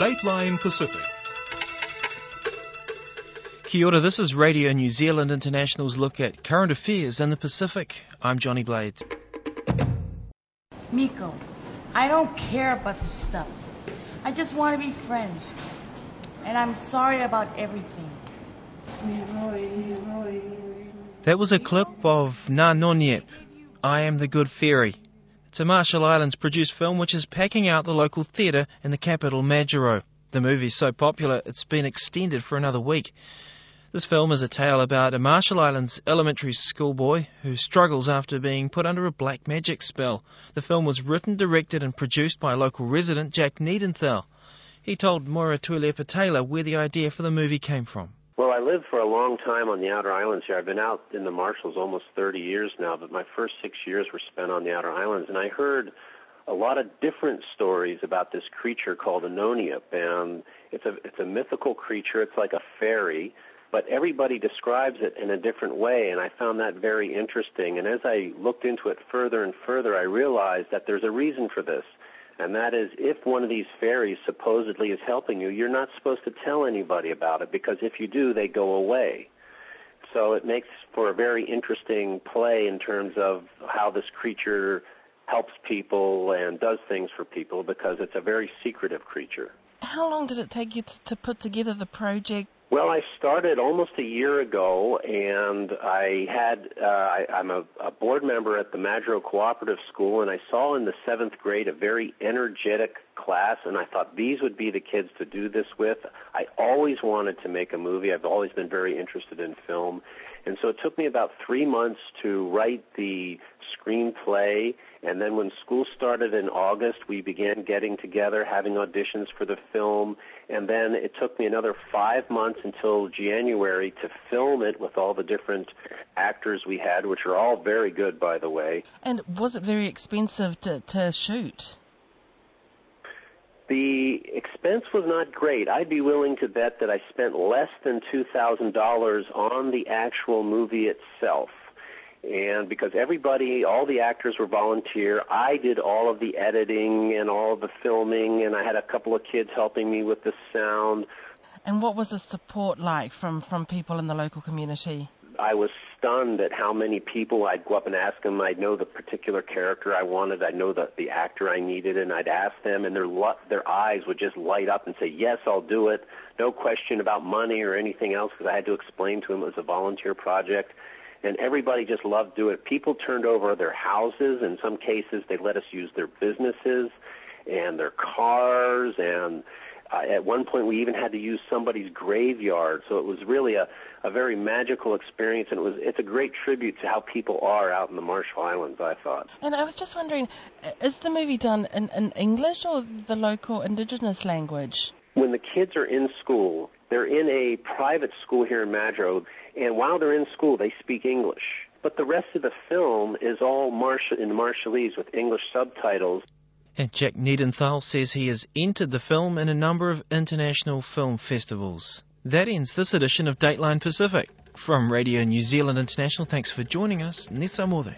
Dateline Pacific. Kia ora, this is Radio New Zealand International's look at current affairs in the Pacific. I'm Johnny Blades. Miko, I don't care about this stuff. I just want to be friends. And I'm sorry about everything. That was a clip of Ña Noniep, I Am the Good Fairy. A Marshall Islands produced film which is packing out the local theatre in the capital, Majuro. The movie's so popular it's been extended for another week. This film is a tale about a Marshall Islands elementary schoolboy who struggles after being put under a black magic spell. The film was written, directed, and produced by local resident Jack Niedenthal. He told Moera Tuilaepa Taylor where the idea for the movie came from. I lived for a long time on the outer islands here. I've been out in the Marshalls almost 30 years now, but my first six years were spent on the outer islands, and I heard a lot of different stories about this creature called a and it's a it's a mythical creature. It's like a fairy but everybody describes it in a different way, and I found that very interesting. And as I looked into it further and further, I realized that there's a reason for this, and that is if one of these fairies supposedly is helping you, you're not supposed to tell anybody about it because if you do, they go away. So it makes for a very interesting play in terms of how this creature helps people and does things for people because it's a very secretive creature. How long did it take you to put together the project? Well, I started almost a year ago, and I had uh, I, I'm a, a board member at the Majuro Cooperative School, and I saw in the seventh grade a very energetic class, and I thought these would be the kids to do this with. I always wanted to make a movie. I've always been very interested in film, and so it took me about three months to write the screenplay and then when school started in August, we began getting together, having auditions for the film. And then it took me another five months until January to film it with all the different actors we had, which are all very good, by the way. And was it very expensive to, to shoot? The expense was not great. I'd be willing to bet that I spent less than $2,000 on the actual movie itself and because everybody, all the actors were volunteer, I did all of the editing and all of the filming, and I had a couple of kids helping me with the sound. And what was the support like from from people in the local community? I was stunned at how many people I'd go up and ask them. I'd know the particular character I wanted. I'd know the the actor I needed, and I'd ask them, and their their eyes would just light up and say, "Yes, I'll do it." No question about money or anything else, because I had to explain to them it was a volunteer project and everybody just loved doing it. People turned over their houses. In some cases, they let us use their businesses and their cars. And uh, at one point, we even had to use somebody's graveyard. So it was really a, a very magical experience, and it was it's a great tribute to how people are out in the Marshall Islands. I thought. And I was just wondering, is the movie done in, in English or the local Indigenous language? When the kids are in school, they're in a private school here in Majuro, and while they're in school, they speak English. But the rest of the film is all Marsh- in Marshallese with English subtitles. And Jack Niedenthal says he has entered the film in a number of international film festivals. That ends this edition of Dateline Pacific. From Radio New Zealand International, thanks for joining us. Nisa Mode.